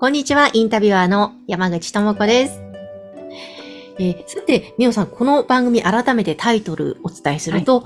こんにちは、インタビュアーの山口智子です。えーさて、みおさん、この番組改めてタイトルお伝えすると、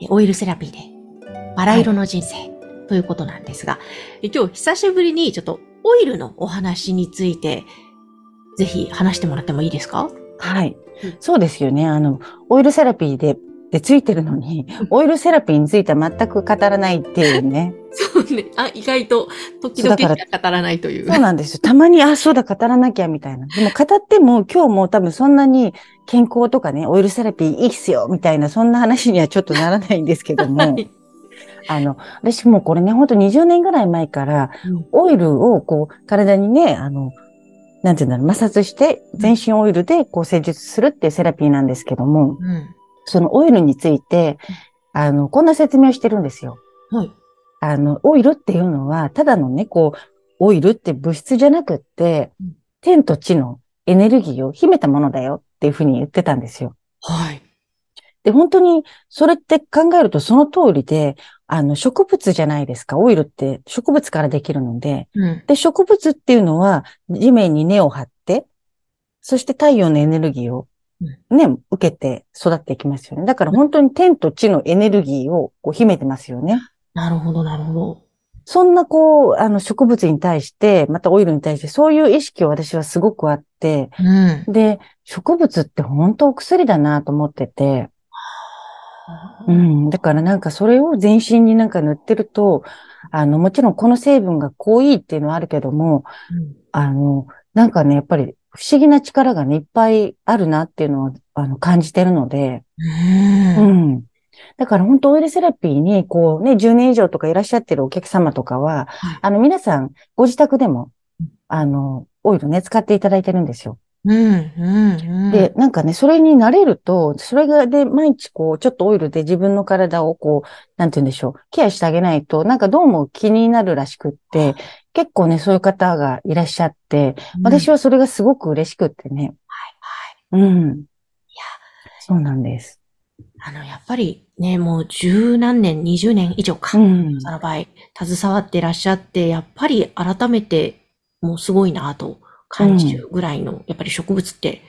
えーオイルセラピーでバラ色の人生ということなんですが、え今日久しぶりにちょっとオイルのお話について、ぜひ話してもらってもいいですか？はいうん。そうですよね。あの、オイルセラピーで、でついてるのに、オイルセラピーについては全く語らないっていうね。そうね。あ、意外と時々語らないという。そうなんですよ。たまに、あ、そうだ、語らなきゃ、みたいな。でも、語っても、今日も多分そんなに健康とかね、オイルセラピーいいっすよ、みたいな、そんな話にはちょっとならないんですけども、はいあの、私もうこれね、ほんと20年ぐらい前から、うんオイルをこう、体にね、あの、なんていうんだろう、摩擦して、全身オイルでこう施術するっていうセラピーなんですけども、うん。そのオイルについて、あの、こんな説明をしてるんですよ。はい。あの、オイルっていうのは、ただのね、こう、オイルって物質じゃなくってうん、天と地のエネルギーを秘めたものだよっていうふうに言ってたんですよ。はい。で、本当に、それって考えるとその通りで、あの、植物じゃないですか。オイルって植物からできるので。うん。で、植物っていうのは、地面に根を張って、そして太陽のエネルギーをね、受けて育っていきますよね。だから本当に天と地のエネルギーをこう秘めてますよね。なるほど、なるほど。そんなこう、あの植物に対して、またオイルに対して、そういう意識を私はすごくあって、うん。で、植物って本当お薬だなと思ってて、うん。だからなんかそれを全身になんか塗ってると、あの、もちろんこの成分がこういいっていうのはあるけども、うんあの、なんかね、やっぱり不思議な力がね、いっぱいあるなっていうのを、あの、感じてるので、う。うんん。だから本当オイルセラピーに、こうね、10年以上とかいらっしゃってるお客様とかは、はいあの、皆さん、ご自宅でもうん、あの、オイルね、使っていただいてるんですよ。うん、うん、うん。で、なんかね、それに慣れると、それがで、毎日こう、ちょっとオイルで自分の体をこう、なんて言うんでしょう、ケアしてあげないと、なんかどうも気になるらしくって、結構ね、そういう方がいらっしゃって、私は、はそれがすごく嬉しくってね。はい。うん。いや、そうなんです。あの、やっぱりね、もう十何年、二十年以上か。うん。その場合、携わってらっしゃって、やっぱり改めて、もうすごいなと感じるぐらいの、やっぱり植物って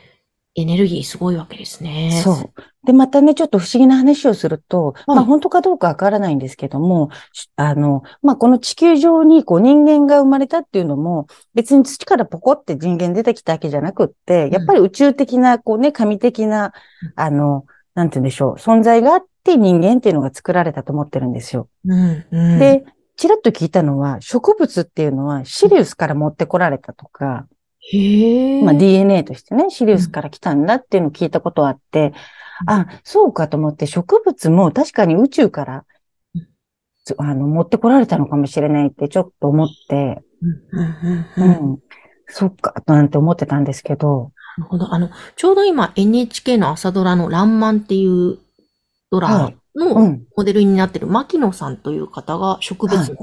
エネルギーすごいわけですね。そう。で、またね、ちょっと不思議な話をすると、はいまあ本当かどうかわからないんですけども、しあの、まあこの地球上にこう人間が生まれたっていうのも、別に土からポコって人間出てきたわけじゃなくって、やっぱり宇宙的な、こうね、神的な、あの、なんて言うんでしょう、存在があって人間っていうのが作られたと思ってるんですよ。うん、うん。で、ちらっと聞いたのは、植物っていうのはシリウスから持ってこられたとか、へえ。まあ DNA としてね、シリウスから来たんだっていうのを聞いたことあって、あ、そうかと思って植物も確かに宇宙からあの、持ってこられたのかもしれないってちょっと思って、うん、うん、ううん。ん、そっか、なんて思ってたんですけど、なるほど。あの、ちょうど今 NHK の朝ドラのらんまんっていうドラのうん、モデルになってる牧野さんという方が植物はい。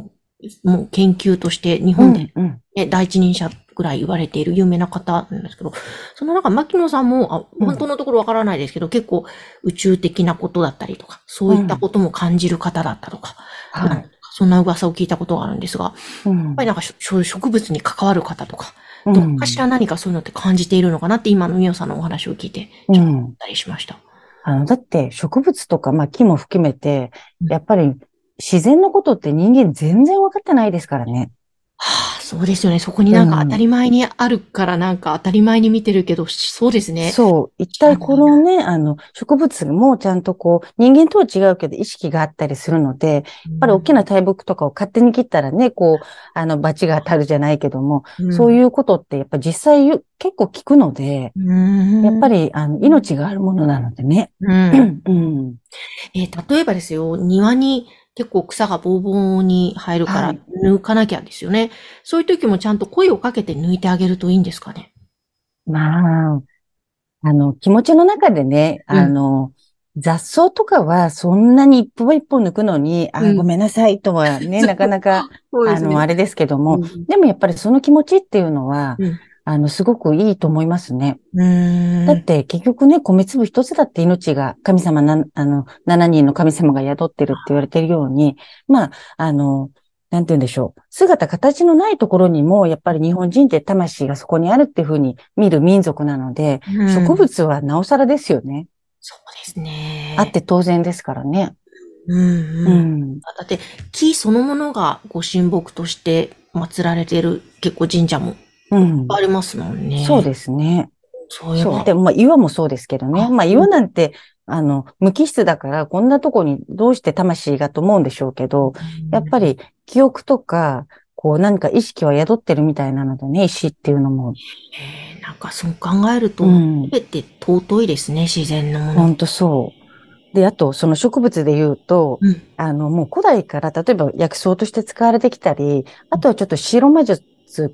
の、もう研究として日う本でん、うん、ね、第一人者ぐらい言われている有名な方なんですけど、その中、牧野さんも、あうん本当のところわからないですけど、結構宇宙的なことだったりとか、そういったことも感じる方だったとか、はい、そんな噂を聞いたことがあるんですが、うんやっぱりなんか植物に関わる方とか、うんどっかしら何かそういうのって感じているのかなって今のみおさんのお話を聞いて、ちょっと思うん。ったりしました。あの、だって植物とか、まあ木も含めてうん、やっぱり自然のことって人間全然分かってないですからね。はあ、そうですよね。そこになんかうん当たり前にあるからなんか当たり前に見てるけど、そうですね。そう。一体このね、あの、植物もちゃんとこう、人間とは違うけど意識があったりするので、やっぱり大きな大木とかを勝手に切ったらね、こう、あの、罰が当たるじゃないけども、そうういうことってやっぱ実際結構聞くので、ん、やっぱり、あの、命があるものなのでね。うんうん。えー例えばですよ、庭に結構草がボーボーに生えるからはい。抜かなきゃですよね。そういう時もちゃんと声をかけて抜いてあげるといいんですかね？まあ、あの、気持ちの中でね、うん。あの、雑草とかはそんなに一歩一歩抜くのに、あ、うん。ごめんなさいとはね、なかなか、そうあの、あれですけども、うん。でもやっぱりその気持ちっていうのは、うんあの、すごくいいと思いますね。だって結局ね、米粒一つだって命が神様な、あの、7人の神様が宿ってるって言われてるように、まあ、あの、なんて言うんでしょう。姿形のないところにも、やっぱり日本人って魂がそこにあるっていうふうに見る民族なので、うん植物はなおさらですよね。そうですね。あって当然ですからね。うんううん。ん。だって、木そのものがご神木として祀られてる結構神社もうん。ありますもんね。そうですね。そう。そう。でも、まあ、岩もそうですけどね。あまあ、岩なんて、あの、無機質だから、こんなとこにどうして魂がと思うんでしょうけど、やっぱり記憶とか、こう何か意識は宿ってるみたいなのでね、石っていうのも。えーなんかそう考えると、うんすべて尊いですね、自然のもの。ほんとそう。で、あと、その植物で言うと、うん。あの、もう古代から、例えば薬草として使われてきたり、あとはちょっと白魔術、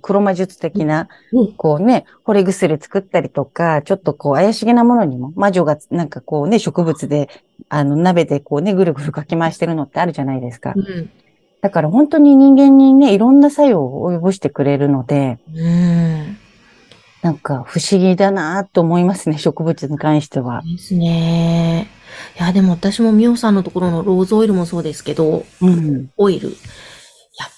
黒魔術的な、うんこうね、惚れ薬作ったりとか、ちょっとこう怪しげなものにも、魔女がなんかこうね、植物で、あの、鍋でこうね、ぐるぐるかき回してるのってあるじゃないですか。うん。だから本当に人間にね、いろんな作用を及ぼしてくれるので、うん。なんか不思議だなと思いますね、植物に関しては。ですね。いや、でも私もミオさんのところのローズオイルもそうですけど、うん。オイル。やっ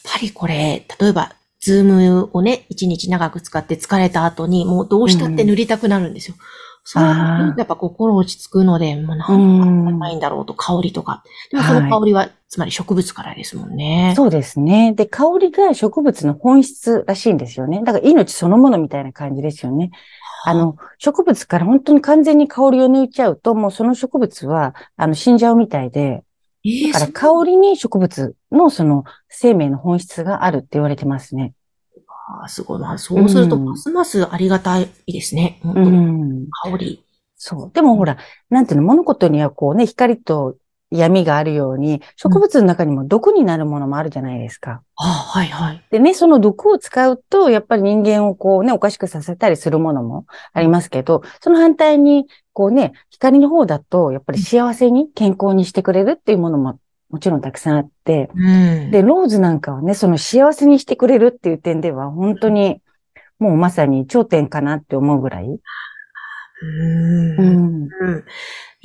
ぱりこれ、例えば、 Zoomをね、一日長く使って疲れた後に、もうどうしたって塗りたくなるんですよ。そういうあーやっぱ心落ち着くので、もうなうんないんだろうと、香りとか。でもその香りは、つまり植物からですもんね。そうですね。で、香りが植物の本質らしいんですよね。だから命そのものみたいな感じですよね。あの、植物から本当に完全に香りを抜いちゃうと、もうその植物は、あの、死んじゃうみたいで、ええだから香りに植物のその生命の本質があるって言われてますね。あーすごいな。そうすると、うんますますありがたいですね。本う当にん。香り。そう。でもほら、なんていうの、物事にはこうね、光と闇があるように、植物の中にも毒になるものもあるじゃないですか。あはいはい。でね、その毒を使うと、やっぱり人間をこうね、おかしくさせたりするものもありますけど、その反対に、こうね、光の方だと、やっぱり幸せに、健康にしてくれるっていうものももちろんたくさんあって、うん。で、ローズなんかはね、その幸せにしてくれるっていう点では、本当に、もうまさに頂点かなって思うぐらい。うん。ううん。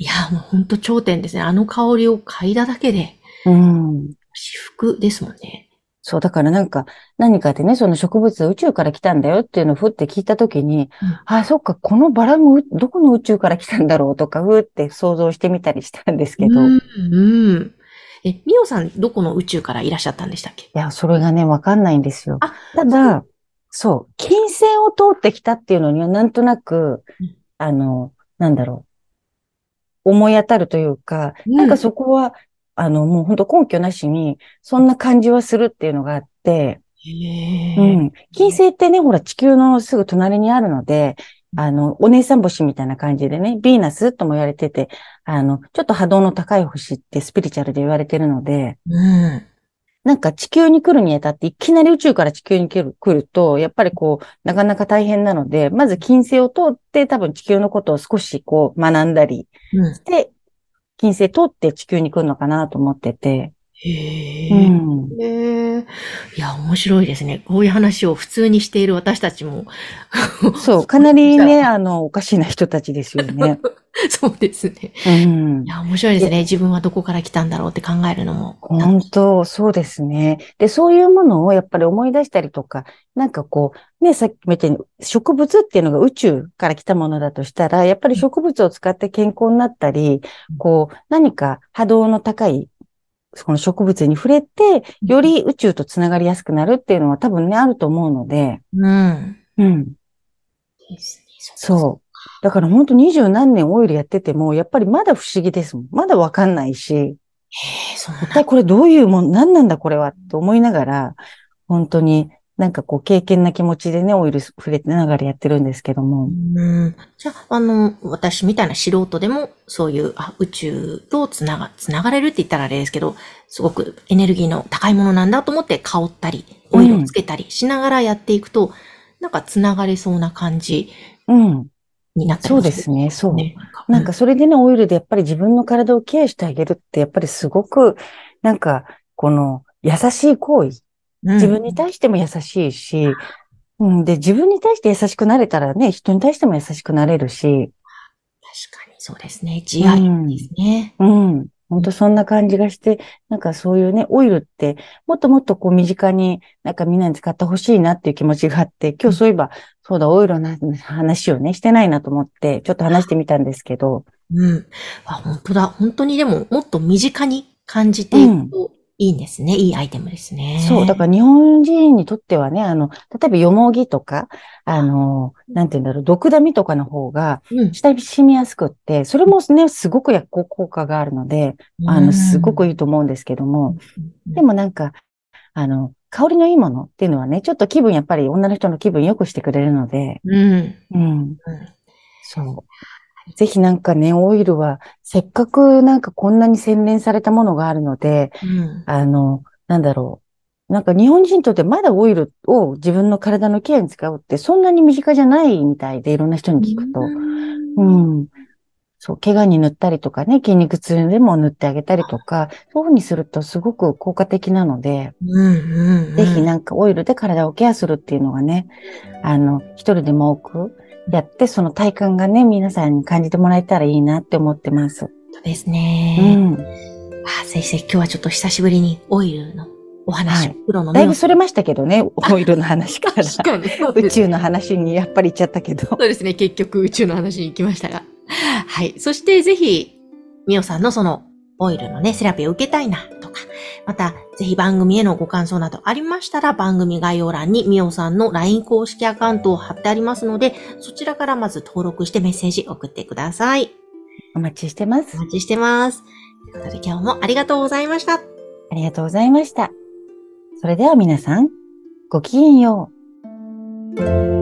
ん。いや、もう本当頂点ですね。あの香りを嗅いだだけで、うん。至福ですもんね。そう、だからなんか、何かでね、その植物宇宙から来たんだよっていうのをふって聞いたときに、うんあ、そっか、このバラもうどこの宇宙から来たんだろうとか、ふって想像してみたりしたんですけど、いうん。うん。え、ミオさん、どこの宇宙からいらっしゃったんでしたっけ？や、それがね、わかんないんですよ。あ、ただ、そう、金星を通ってきたっていうのには、なんとなくうん、あの、なんだろう、思い当たるというか、うんなんかそこは、あの、もう本当根拠なしに、そんな感じはするっていうのがあって。うん。金星ってね、ほら、地球のすぐ隣にあるので、あの、お姉さん星みたいな感じでね、ヴィーナスとも言われてて、あの、ちょっと波動の高い星ってスピリチュアルで言われてるので、うん。なんか地球に来るにあたって、いきなり宇宙から地球に来る来ると、やっぱりこう、なかなか大変なので、まず金星を通って多分地球のことを少しこう、学んだりうん。して、金星通って地球に来るのかなと思ってて、へえ。うん。いや、面白いですね。こういう話を普通にしている私たちも。そう、かなりね、あの、おかしな人たちですよね。そうですね。うんい。や、面白いですね。自分はどこから来たんだろうって考えるのも。本当、そうですね。で、そういうものをやっぱり思い出したりとか、なんかこう、ね、さっきも言ったように、植物っていうのが宇宙から来たものだとしたら、やっぱり植物を使って健康になったり、こう、何か波動の高い、この植物に触れて、より宇宙とつながりやすくなるっていうのは多分ね、あると思うので、うん。うん。ですねそう。だから本当二十何年オイルやってても、やっぱりまだ不思議ですもん。まだわかんないし、へえ、そう一体これどういうもん、何なんだこれはって思いながら、本当になんかこう、経験な気持ちでね、オイル触れてながらやってるんですけども。うん。じゃあ、あの、私みたいな素人でも、そういう、あ、宇宙とつなが、つながれるって言ったらあれですけど、すごくエネルギーの高いものなんだと思って香ったり、オイルをつけたりしながらやっていくと、なんかつながれそうな感じうん。になったりそうもですね、そう。ね。なんかそれでね、オイルでやっぱり自分の体をケアしてあげるって、やっぱりすごく、なんか、この優しい行為。うん、自分に対しても優しいし、うん、で、自分に対して優しくなれたらね、人に対しても優しくなれるし、確かにそうですね。慈愛ですね。うん。本当そんな感じがして、なんかそういうね、オイルって、もっともっとこう身近になんかみんなに使ってほしいなっていう気持ちがあって、今日そういえば、そうだ、オイルの話をね、してないなと思って、ちょっと話してみたんですけど、うん。あ、本当だ。本当にでも、もっと身近に感じていくといいんですね。いいアイテムですね。そう、だから日本人にとってはね、あの、例えばよもぎとか、あの、なんて言うんだろう、毒ダミとかの方が、うん、下に染みやすくって、それもね、すごく薬効効果があるので、あの、すごくいいと思うんですけども、でもなんか、あの、香りのいいものっていうのはね、ちょっと気分、やっぱり女の人の気分良くしてくれるので、うん。うん。そう。ぜひなんかね、オイルは、せっかくなんかこんなに洗練されたものがあるので、うん。あの、なんだろう。なんか日本人にとってまだオイルを自分の体のケアに使うってそんなに身近じゃないみたいで、いろんな人に聞くと。うん。そう、怪我に塗ったりとかね、筋肉痛でも塗ってあげたりとか、そういうふうにするとすごく効果的なので、うんうん、ぜひなんかオイルで体をケアするっていうのがね、あの、一人でも多くやって、その体感がね、皆さんに感じてもらえたらいいなって思ってます。そうですね。うん。あ、ぜひぜひ今日はちょっと久しぶりにオイルのお話、はいプロのだいぶそれましたけどね、オイルの話から。確かに。宇宙の話にやっぱり行っちゃったけど。そうですね。結局宇宙の話に行きましたが。はい。そしてぜひ、みおさんのそのオイルのね、セラピーを受けたいなまたぜひ番組へのご感想などありましたら番組概要欄にみおさんの LINE 公式アカウントを貼ってありますので、そちらからまず登録してメッセージ送ってください。お待ちしてますお。待ちしてます。ということで今日もありがとうございました。ありがとうございました。それでは皆さん、ごきげんよう。